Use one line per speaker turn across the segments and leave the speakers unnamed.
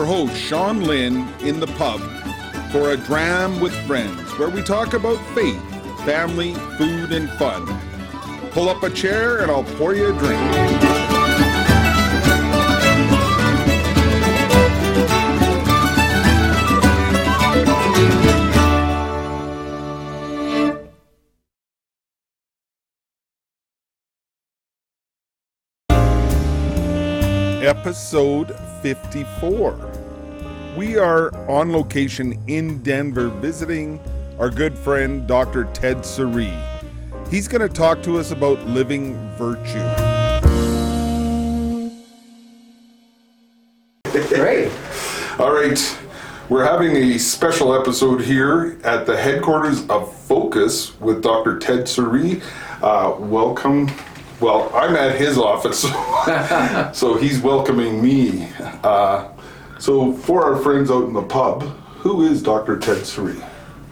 your host, Sean Lynn, in the pub for a dram with friends where we talk about faith, family, food, and fun. Pull up a chair and I'll pour you a drink. Episode 54. We are on location in Denver visiting our good friend Dr. Ted Sri. He's going to talk to us about living virtue.
Great.
All right, we're having a special episode here at the headquarters of Focus with Dr. Ted Sri. Uh, welcome. Well, I'm at his office, so he's welcoming me. Uh, so, for our friends out in the pub, who is Dr. Ted Sri?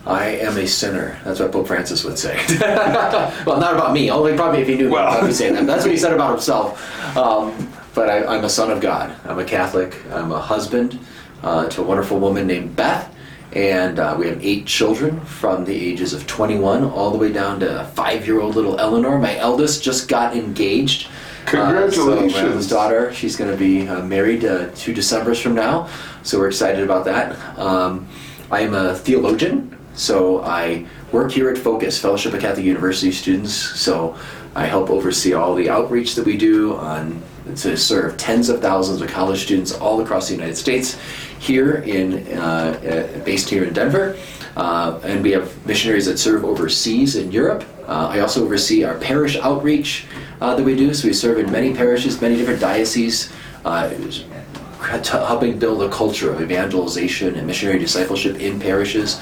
I am a sinner. That's what Pope Francis would say. well, not about me. Only probably if he knew
Well.
me, he'd say that. That's what he said about himself. Um, but I, I'm a son of God. I'm a Catholic. I'm a husband uh, to a wonderful woman named Beth. And uh, we have eight children from the ages of 21 all the way down to five year old little Eleanor. My eldest just got engaged. Uh, so
Congratulations.
daughter, she's going to be uh, married uh, two Decembers from now. So we're excited about that. Um, I am a theologian, so I work here at Focus, Fellowship of Catholic University students. So I help oversee all the outreach that we do on to serve tens of thousands of college students all across the United States. Here in uh, uh, based here in Denver, uh, and we have missionaries that serve overseas in Europe. I also oversee our parish outreach that we do. So we serve in many parishes, many different dioceses. Helping build a culture of evangelization and missionary discipleship in parishes.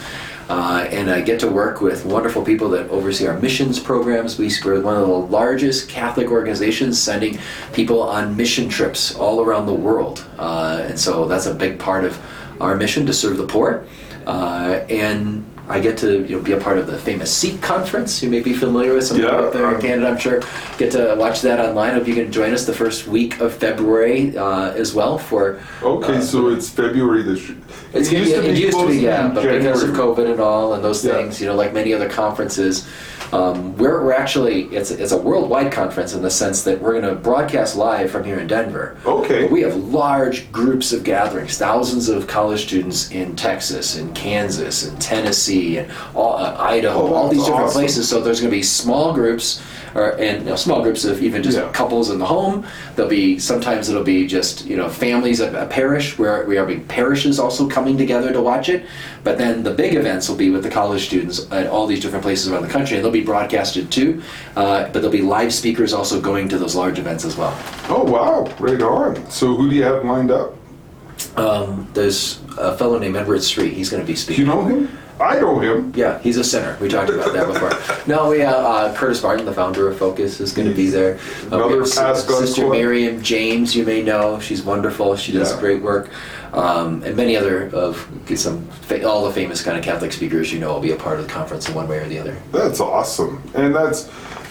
Uh, and I get to work with wonderful people that oversee our missions programs. We- We're one of the largest Catholic organizations sending people on mission trips all around the world. Uh, and so that's a big part of our mission to serve the poor. Uh, and I get to you know, be a part of the famous Seek conference. You may be familiar with some
Yeah,
people out there in Canada, I'm sure. Get to watch that online. Hope you can join us the first week of February uh, as well for.
Okay,
uh,
so it's February this year.
it's it used to be, it used to be yeah, but because of COVID and all and those
Yeah.
things, you know, like many other conferences, um, we're, we're actually it's it's a worldwide conference in the sense that we're going to broadcast live from here in Denver.
Okay.
But we have large groups of gatherings, thousands of college students in Texas, in Kansas, in Tennessee, and all, uh, Idaho,
Oh,
all these different
awesome.
places. So there's going to be small groups, or and you know, small groups of even just
Yeah.
couples in the home. There'll be sometimes it'll be just you know families at a parish where we are big parishes also coming together to watch it. But then the big events will be with the college students at all these different places around the country, and they'll be broadcasted too. Uh, but there'll be live speakers also going to those large events as well.
Oh, wow, right on. So, who do you have lined up?
Um, there's a fellow named Edward Sri. He's going to be speaking.
you know him? I know him.
Yeah, he's a sinner. We talked about that before. No, we have uh, Curtis Martin, the founder of Focus, is going to be there. Uh,
Another
we Sister
club.
Miriam James, you may know. She's wonderful. She does
Yeah.
great work, um, and many other of some fa- all the famous kind of Catholic speakers you know will be a part of the conference in one way or the other.
That's awesome, and that's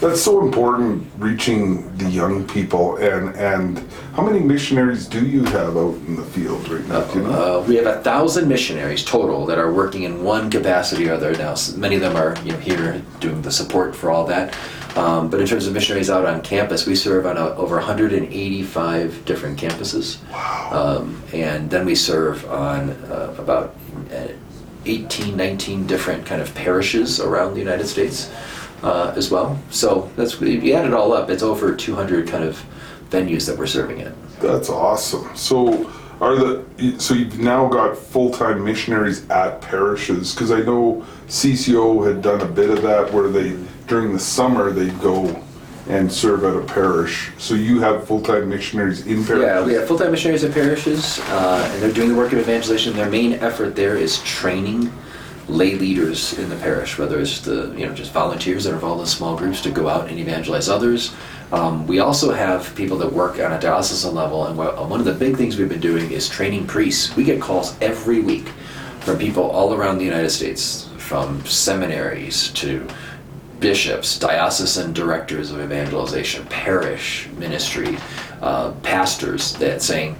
that's so important. Reaching the young people, and and how many missionaries do you have out in the field right now? you know?
Uh, we have a thousand missionaries total that are working in one capacity or other. Now, many of them are you know here doing the support for all that. Um, but in terms of missionaries out on campus, we serve on a, over 185 different campuses. Wow. Um, and then we serve on uh, about uh, 18, 19 different kind of parishes around the United States uh, as well. So that's if you add it all up, it's over 200 kind of venues that we're serving at.
That's awesome. So, are the so you've now got full time missionaries at parishes? Because I know CCO had done a bit of that, where they during the summer they'd go and serve at a parish. So you have full time missionaries in parishes.
Yeah, we have full-time missionaries in parishes, uh, and they're doing the work of evangelization. Their main effort there is training lay leaders in the parish, whether it's the you know just volunteers that are involved in small groups to go out and evangelize others. Um, we also have people that work on a diocesan level, and one of the big things we've been doing is training priests. We get calls every week from people all around the United States, from seminaries to bishops, diocesan directors of evangelization, parish ministry, uh, pastors that saying,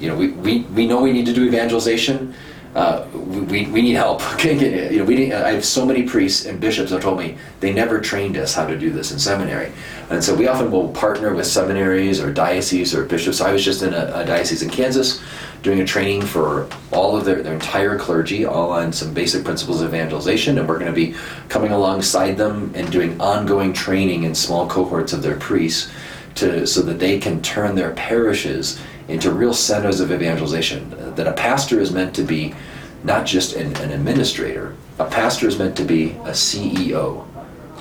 you know, we, we, we know we need to do evangelization. Uh, we, we need help. you know, we I have so many priests and bishops that told me they never trained us how to do this in seminary. And so we often will partner with seminaries or dioceses or bishops. I was just in a, a diocese in Kansas doing a training for all of their, their entire clergy, all on some basic principles of evangelization. And we're going to be coming alongside them and doing ongoing training in small cohorts of their priests to, so that they can turn their parishes into real centers of evangelization. That a pastor is meant to be not just an, an administrator, a pastor is meant to be a CEO.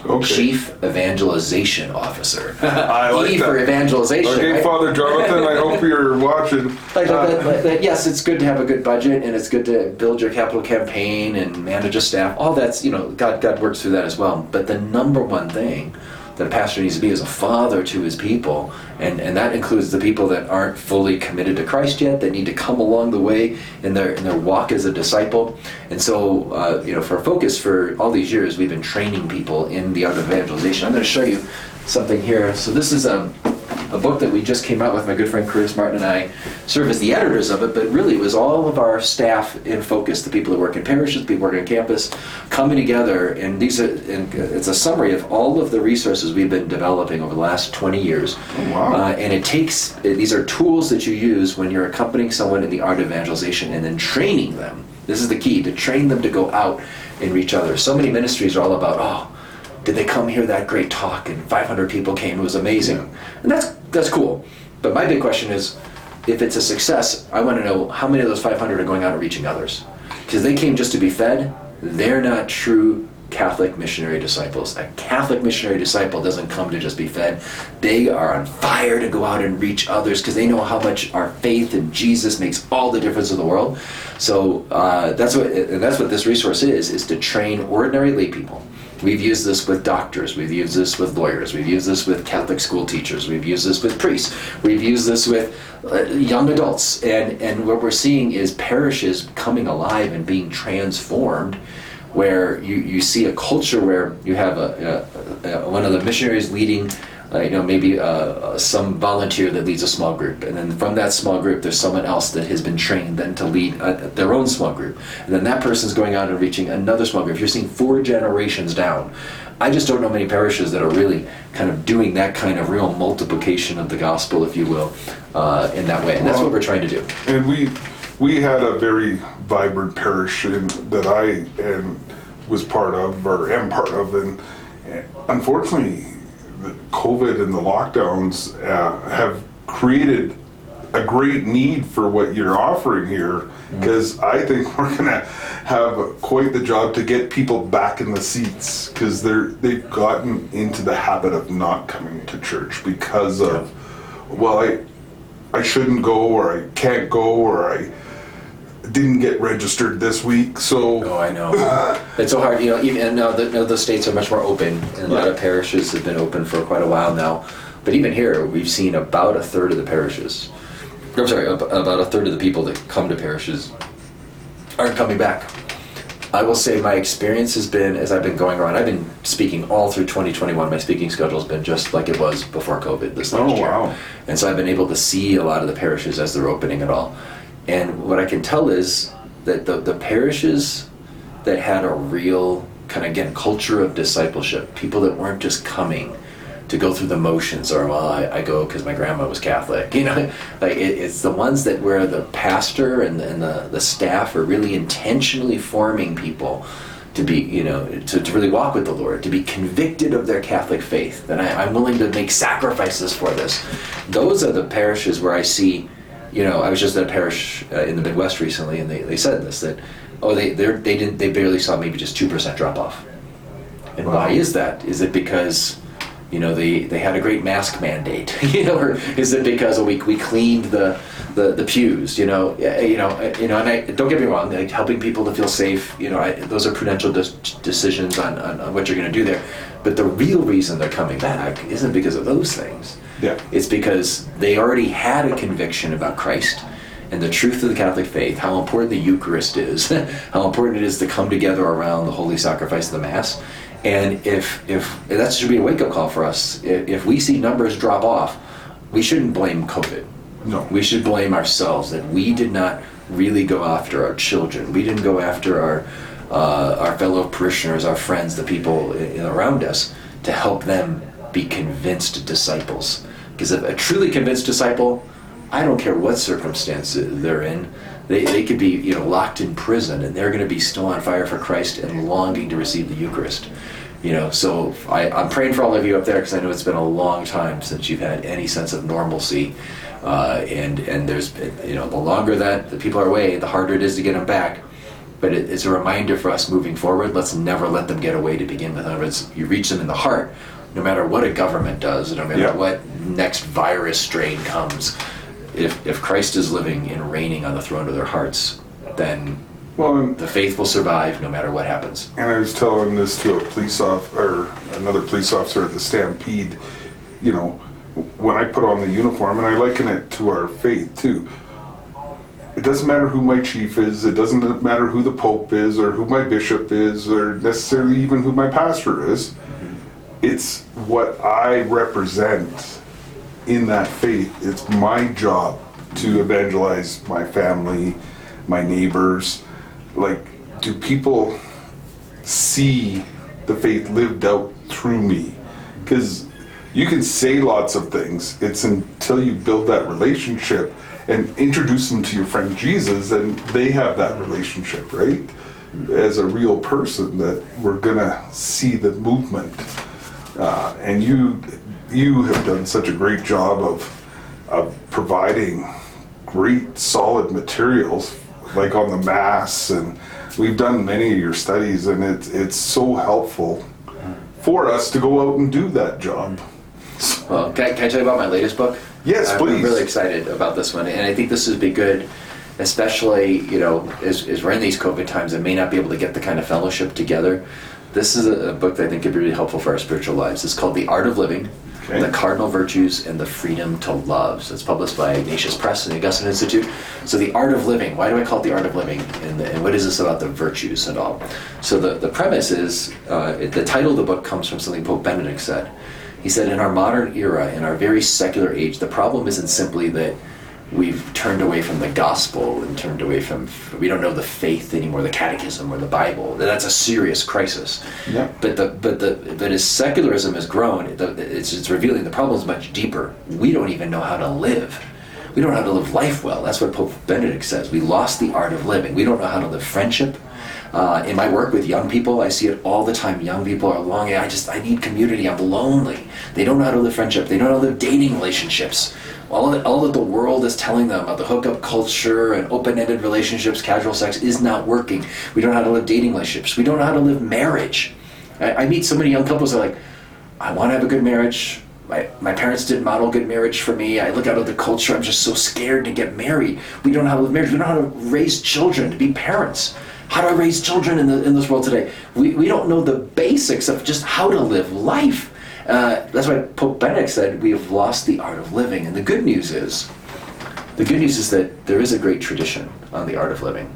Okay.
Chief Evangelization Officer.
I like
e
that.
for evangelization.
Okay,
right?
Father Jonathan, I hope you're watching.
Like,
Uh,
like- like- like, yes, it's good to have a good budget, and it's good to build your capital campaign and manage a staff. All that's you know, God God works through that as well. But the number one thing that a pastor needs to be is a father to his people, and and that includes the people that aren't fully committed to Christ yet, that need to come along the way in their in their walk as a disciple. And so, uh, you know, for Focus, for all these years, we've been training people in the art of evangelization. I'm going to show you something here. So this is a a book that we just came out with. My good friend Curtis Martin and I serve as the editors of it, but really it was all of our staff in focus, the people that work in parishes, the people working on campus, coming together. And these are, and it's a summary of all of the resources we've been developing over the last 20 years.
wow.
Uh, and it takes, these are tools that you use when you're accompanying someone in the art of evangelization and then training them. This is the key to train them to go out and reach others. So many ministries are all about, oh, did they come hear that great talk and 500 people came? It was amazing. And that's that's cool. But my big question is, if it's a success, I want to know how many of those 500 are going out and reaching others. Because they came just to be fed. They're not true Catholic missionary disciples. A Catholic missionary disciple doesn't come to just be fed. They are on fire to go out and reach others because they know how much our faith in Jesus makes all the difference in the world. So uh, that's what and that's what this resource is: is to train ordinary lay people We've used this with doctors, we've used this with lawyers, we've used this with Catholic school teachers, we've used this with priests, we've used this with uh, young adults. And, and what we're seeing is parishes coming alive and being transformed where you, you see a culture where you have a, a, a one of the missionaries leading uh, you know, maybe uh, uh, some volunteer that leads a small group, and then from that small group, there's someone else that has been trained then to lead uh, their own small group, and then that person's going out and reaching another small group. You're seeing four generations down. I just don't know many parishes that are really kind of doing that kind of real multiplication of the gospel, if you will, uh, in that way, and that's what we're trying to do.
And we we had a very vibrant parish in, that I and was part of or am part of, and unfortunately, COVID and the lockdowns uh, have created a great need for what you're offering here because I think we're gonna have quite the job to get people back in the seats because they're they've gotten into the habit of not coming to church because of well I I shouldn't go or I can't go or I didn't get registered this week so
Oh, I know. it's so hard, you know. Even and now the, now the states are much more open, and a lot of parishes have been open for quite a while now. But even here, we've seen about a third of the parishes. I'm sorry, ab- about a third of the people that come to parishes aren't coming back. I will say my experience has been as I've been going around. I've been speaking all through 2021. My speaking schedule has been just like it was before COVID this last
Oh,
year.
wow.
And so I've been able to see a lot of the parishes as they're opening at all. And what I can tell is that the, the parishes that had a real kind of again culture of discipleship, people that weren't just coming to go through the motions or well oh, I, I go because my grandma was Catholic, you know, like it, it's the ones that where the pastor and, and the, the staff are really intentionally forming people to be, you know, to, to really walk with the Lord, to be convicted of their Catholic faith, that I, I'm willing to make sacrifices for this. Those are the parishes where I see, you know, I was just at a parish uh, in the Midwest recently, and they, they said this that, oh, they they didn't they barely saw maybe just two percent drop off. And why is that? Is it because you know they, they had a great mask mandate you know or is it because we, we cleaned the, the, the pews you know you know uh, you know and I don't get me wrong like helping people to feel safe you know I, those are prudential decisions on, on, on what you're going to do there but the real reason they're coming back isn't because of those things
Yeah.
it's because they already had a conviction about Christ and the truth of the Catholic faith, how important the Eucharist is, how important it is to come together around the holy sacrifice of the Mass. And if if that should be a wake up call for us. If, if we see numbers drop off, we shouldn't blame COVID.
No.
We should blame ourselves that we did not really go after our children. We didn't go after our uh, our fellow parishioners, our friends, the people i- around us, to help them be convinced disciples. Because a truly convinced disciple, I don't care what circumstance they're in, they, they could be you know locked in prison and they're going to be still on fire for Christ and longing to receive the Eucharist. You know, so I, I'm praying for all of you up there because I know it's been a long time since you've had any sense of normalcy. Uh, and and there's you know the longer that the people are away, the harder it is to get them back. But it, it's a reminder for us moving forward. Let's never let them get away to begin with. In other words, you reach them in the heart, no matter what a government does, no matter
Yeah.
what next virus strain comes. If if Christ is living and reigning on the throne of their hearts, then
Well, and,
the faith will survive no matter what happens.
and I was telling this to a police off or another police officer at the Stampede. You know, when I put on the uniform, and I liken it to our faith too. It doesn't matter who my chief is. It doesn't matter who the pope is, or who my bishop is, or necessarily even who my pastor is. It's what I represent in that faith. It's my job to evangelize my family, my neighbors. Like, do people see the faith lived out through me? Because you can say lots of things. It's until you build that relationship and introduce them to your friend Jesus, and they have that relationship, right? As a real person, that we're gonna see the movement. Uh, and you, you have done such a great job of, of providing great solid materials, like on the mass, and we've done many of your studies, and it's it's so helpful for us to go out and do that job.
Well, can I, can I tell you about my latest book?
Yes, please.
I'm really excited about this one, and I think this would be good, especially you know, as, as we're in these COVID times and may not be able to get the kind of fellowship together. This is a, a book that I think could be really helpful for our spiritual lives. It's called The Art of Living.
Okay.
The Cardinal Virtues and the Freedom to Love. So it's published by Ignatius Press and the Augustine Institute. So the Art of Living. Why do I call it the Art of Living? And, and what is this about the virtues and all? So the, the premise is uh, it, the title of the book comes from something Pope Benedict said. He said, in our modern era, in our very secular age, the problem isn't simply that we've turned away from the gospel and turned away from, we don't know the faith anymore, the catechism or the Bible. That's a serious crisis.
Yeah.
But the but the but as secularism has grown, it's it's revealing the problem is much deeper. We don't even know how to live. We don't know how to live life well. That's what Pope Benedict says. We lost the art of living. We don't know how to live friendship. Uh, in my work with young people, I see it all the time. Young people are longing. I just I need community. I'm lonely. They don't know how to live friendship. They don't know how to live dating relationships. All that all that the world is telling them about the hookup culture and open-ended relationships, casual sex is not working. We don't know how to live dating relationships. We don't know how to live marriage. I, I meet so many young couples that are like, I want to have a good marriage. My, my parents didn't model good marriage for me. I look out at the culture. I'm just so scared to get married. We don't know how to live marriage. We don't know how to raise children, to be parents. How do I raise children in, the, in this world today? We, we don't know the basics of just how to live life. Uh, that's why Pope Benedict said we have lost the art of living. And the good news is, the good news is that there is a great tradition on the art of living,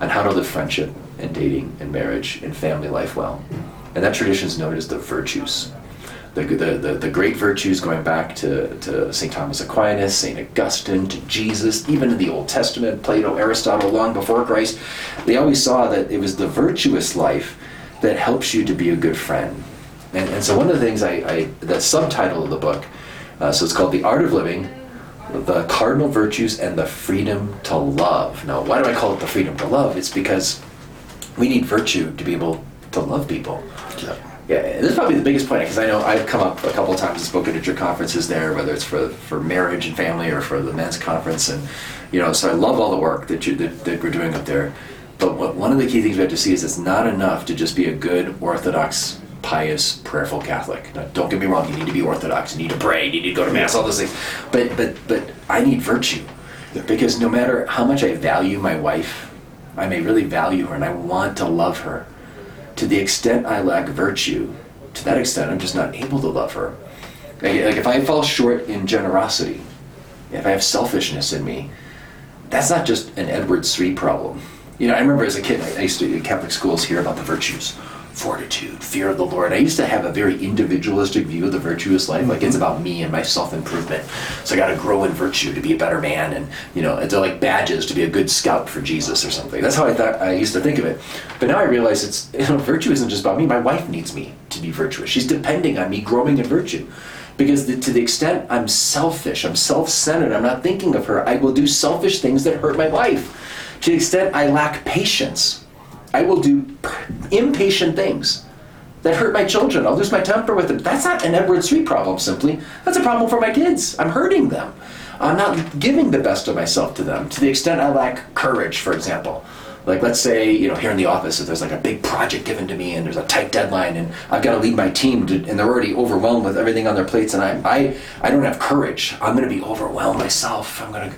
on how to live friendship and dating and marriage and family life well. And that tradition is known as the virtues. The, the, the, the great virtues going back to, to St. Thomas Aquinas, St. Augustine, to Jesus, even in the Old Testament, Plato, Aristotle, long before Christ, they always saw that it was the virtuous life that helps you to be a good friend. And, and so one of the things I, I the subtitle of the book, uh, so it's called The Art of Living, the cardinal virtues and the freedom to love. Now, why do I call it the freedom to love? It's because we need virtue to be able to love people.
Yeah.
Yeah, and this is probably the biggest point because I know I've come up a couple of times and spoken at your conferences there, whether it's for for marriage and family or for the men's conference, and you know, so I love all the work that you that, that we're doing up there. But what, one of the key things we have to see is it's not enough to just be a good Orthodox, pious, prayerful Catholic. Now, don't get me wrong; you need to be Orthodox, you need to pray, you need to go to mass, all those things. But but but I need virtue because no matter how much I value my wife, I may really value her and I want to love her to the extent I lack virtue, to that extent I'm just not able to love her. Like, like if I fall short in generosity, if I have selfishness in me, that's not just an Edward Sri problem. You know, I remember as a kid, I used to in Catholic schools hear about the virtues. Fortitude, fear of the Lord. I used to have a very individualistic view of the virtuous life, like it's about me and my self improvement. So I got to grow in virtue to be a better man, and you know, it's like badges to be a good scout for Jesus or something. That's how I thought I used to think of it. But now I realize it's you know, virtue isn't just about me. My wife needs me to be virtuous. She's depending on me growing in virtue. Because the, to the extent I'm selfish, I'm self centered, I'm not thinking of her, I will do selfish things that hurt my wife. To the extent I lack patience, I will do impatient things that hurt my children. I'll lose my temper with them. That's not an Edward Sri problem simply. That's a problem for my kids. I'm hurting them. I'm not giving the best of myself to them. To the extent I lack courage, for example. Like let's say, you know, here in the office, if there's like a big project given to me and there's a tight deadline and I've got to lead my team to, and they're already overwhelmed with everything on their plates and I, I, I don't have courage. I'm going to be overwhelmed myself. I'm going to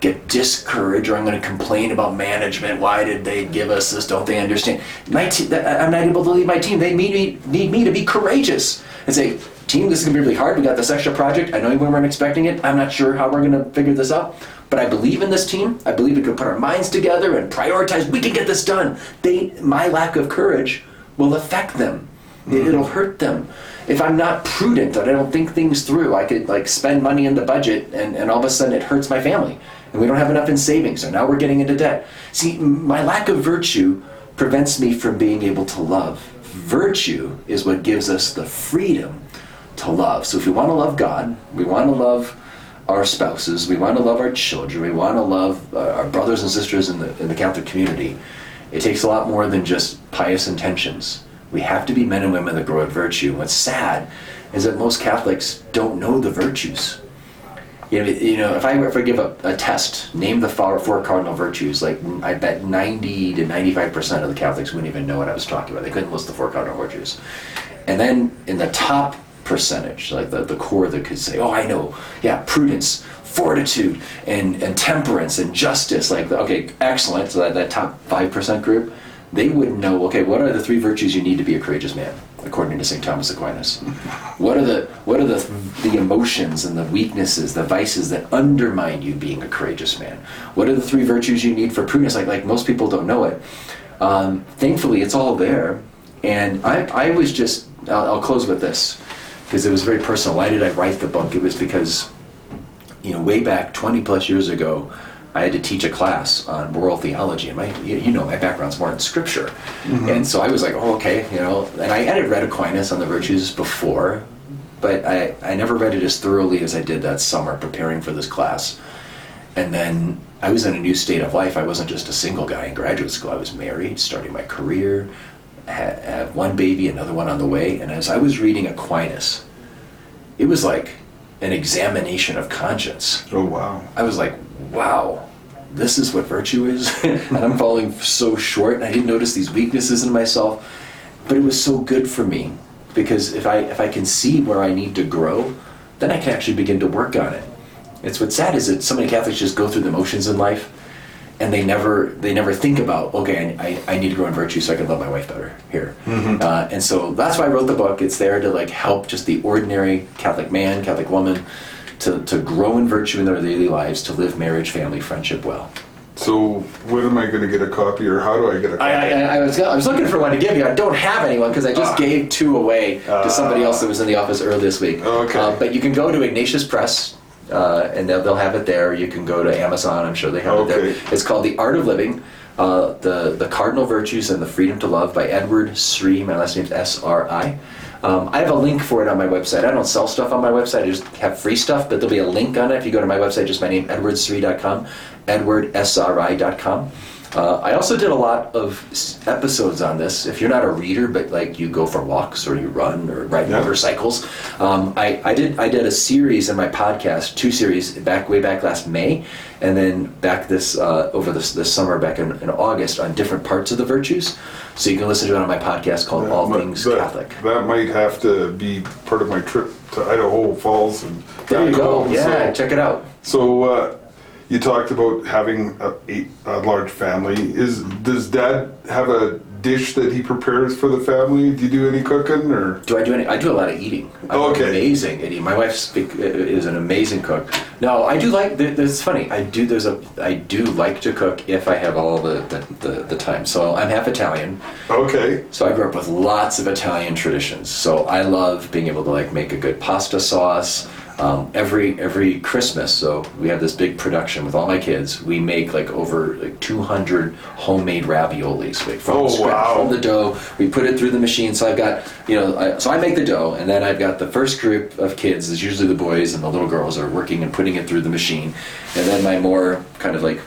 get discouraged or I'm going to complain about management. Why did they give us this? Don't they understand? My te- I'm not able to lead my team. They need me, need me to be courageous and say, team, this is going to be really hard. We got this extra project. I know you weren't expecting it. I'm not sure how we're going to figure this out. But I believe in this team. I believe we can put our minds together and prioritize. We can get this done. They, my lack of courage will affect them. Mm-hmm. It'll hurt them. If I'm not prudent and I don't think things through, I could like spend money in the budget and, and all of a sudden it hurts my family. And we don't have enough in savings, so now we're getting into debt. See, my lack of virtue prevents me from being able to love. Virtue is what gives us the freedom to love. So if we want to love God, we want to love our spouses, we want to love our children, we want to love uh, our brothers and sisters in the, in the Catholic community, it takes a lot more than just pious intentions. We have to be men and women that grow in virtue. What's sad is that most Catholics don't know the virtues. You know, you know if I I give a, a test, name the four, four cardinal virtues, like I bet 90 to 95% of the Catholics wouldn't even know what I was talking about. They couldn't list the four cardinal virtues. And then in the top percentage, like the, the core that could say, oh, I know, yeah, prudence, fortitude, and, and temperance, and justice. Like, okay, excellent. So that, that top 5% group, they would know, okay, what are the three virtues you need to be a courageous man, according to St. Thomas Aquinas? What are the what are the the emotions and the weaknesses, the vices that undermine you being a courageous man? What are the three virtues you need for prudence? Like like most people don't know it. Um, thankfully, it's all there. And I, I was just, I'll, I'll close with this because it was very personal. Why did I write the book? It was because, you know, way back 20 plus years ago, I had to teach a class on moral theology, and my, you know, my background's more in scripture, mm-hmm. and so I was like, oh, okay, you know, and I had read Aquinas on the virtues before, but I, I never read it as thoroughly as I did that summer preparing for this class, and then I was in a new state of life. I wasn't just a single guy in graduate school. I was married, starting my career, had, had one baby, another one on the way. And as I was reading Aquinas, it was like an examination of conscience.
Oh, wow.
I was like, wow, this is what virtue is. and I'm falling so short. And I didn't notice these weaknesses in myself. But it was so good for me because if I, if I can see where I need to grow, then I can actually begin to work on it. It's what's sad is that so many Catholics just go through the motions in life and they never they never think about okay I, I need to grow in virtue so I can love my wife better here mm-hmm. uh, and so that's why I wrote the book it's there to like help just the ordinary Catholic man Catholic woman to, to grow in virtue in their daily lives to live marriage family friendship well
so when am I going to get a copy, or how do I get a copy?
I, I, I was I was looking for one to give you. I don't have anyone because I just ah. gave two away to somebody else that was in the office earlier this week.
Okay. Uh,
but you can go to Ignatius Press uh, and they'll, they'll have it there. You can go to Amazon. I'm sure they have okay. it there. It's called The Art of Living. Uh, the the Cardinal Virtues and the Freedom to Love by Edward Sri. My last name is S R I. Um, I have a link for it on my website. I don't sell stuff on my website. I just have free stuff, but there'll be a link on it if you go to my website. Just my name, edwardsri.com, edwardsri.com. Uh, I also did a lot of episodes on this. If you're not a reader, but like you go for walks or you run or ride yeah. motorcycles, um, I, I did I did a series in my podcast, two series back way back last May, and then back this uh, over this this summer back in, in, August on different parts of the virtues. So you can listen to it on my podcast called All Things
that,
Catholic.
That might have to be part of my trip to Idaho Falls and.
There you go. Yeah, check it out.
So. Uh, you talked about having a, a, a, large family. Is does Dad have a dish that he prepares for the family? Do you do any cooking or?
Do I do any? I do a lot of eating. I'm oh,
Okay.
amazing at eating. My wife speak, uh, is an amazing cook. No, I do like. It's funny. I do. There's a. I do like to cook if I have all the the, the, the time. So I'm half Italian.
Okay.
So I grew up with lots of Italian traditions. So I love being able to like make a good pasta sauce. Um, every every Christmas, so we have this big production with all my kids. We make like over like 200 homemade raviolis like, from
Oh,
scratch,
wow.
from the dough. We put it through the machine. So I've got you know, I, so I make the dough, and then I've got the first group of kids. Is usually the boys and the little girls are working and putting it through the machine, and then my more kind of like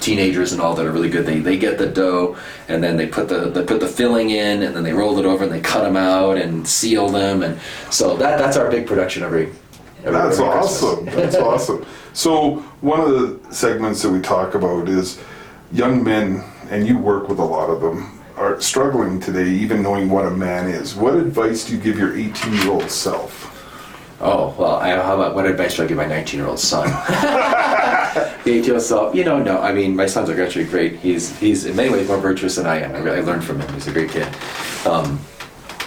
teenagers and all that are really good. They they get the dough and then they put the they put the filling in and then they roll it over and they cut them out and seal them and so that that's our big production every.
That's awesome. That's awesome. So one of the segments that we talk about is young men, and you work with a lot of them, are struggling today, even knowing what a man is. What advice do you give your 18-year-old self?
Oh well, I, how about what advice do I give my 19 year old son? yeah, to yourself, you know, no. I mean, my son's actually great. He's he's in many ways more virtuous than I am. I, really- I learned from him. He's a great kid. Um,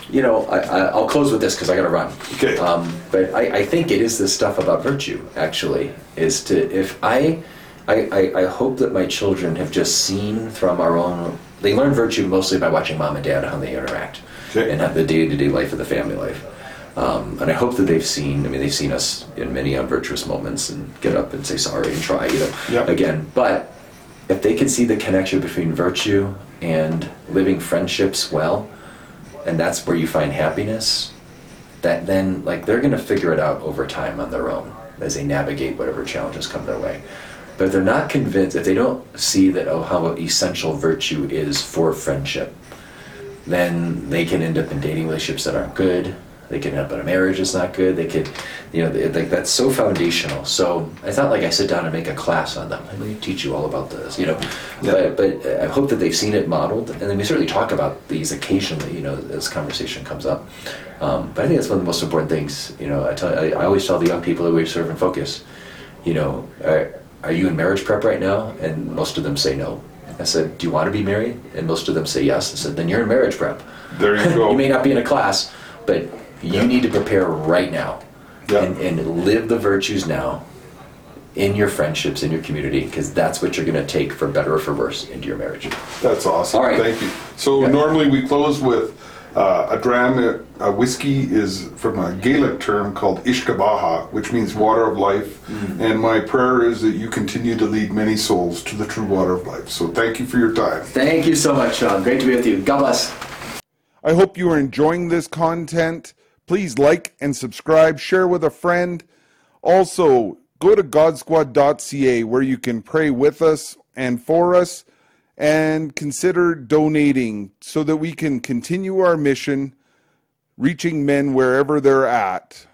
you know, I, I, I'll close with this because I got to run.
Okay.
Um, but I, I think it is this stuff about virtue. Actually, is to if I, I, I, I hope that my children have just seen from our own. They learn virtue mostly by watching mom and dad how they interact
Okay.
and have the day-to-day life of the family life. Um, and I hope that they've seen. I mean, they've seen us in many unvirtuous moments and get up and say sorry and try, you know,
Yep.
again. But if they can see the connection between virtue and living friendships well, and that's where you find happiness, that then like they're going to figure it out over time on their own as they navigate whatever challenges come their way. But they're not convinced, if they don't see that oh how essential virtue is for friendship, then they can end up in dating relationships that aren't good. They can end up in a marriage that's not good. They could, you know, they, like that's so foundational. So it's not like I sit down and make a class on them. Let me teach you all about this, you know.
Yeah.
But, but uh, I hope that they've seen it modeled, and then we certainly talk about these occasionally, you know, as conversation comes up. Um, but I think that's one of the most important things. You know, I tell, I, I always tell the young people that we serve and focus, you know, are, are you in marriage prep right now? And most of them say no. I said, do you want to be married? And most of them say yes. I said, then you're in marriage prep.
There you go.
You may not be in a class, but you
Yeah.
need to prepare right now
Yeah.
and, and live the virtues now in your friendships, in your community, because that's what you're going to take for better or for worse into your marriage.
That's awesome.
All right.
Thank you. So
Yeah.
normally we close with uh, a dram. A whiskey is from a Gaelic term called uisge beatha, which means water of life.
Mm-hmm.
And my prayer is that you continue to lead many souls to the true water of life. So thank you for your time.
Thank you so much, Sean. Great to be with you. God bless.
I hope you are enjoying this content. Please like and subscribe, share with a friend. Also, go to godsquad.ca where you can pray with us and for us and consider donating so that we can continue our mission reaching men wherever they're at.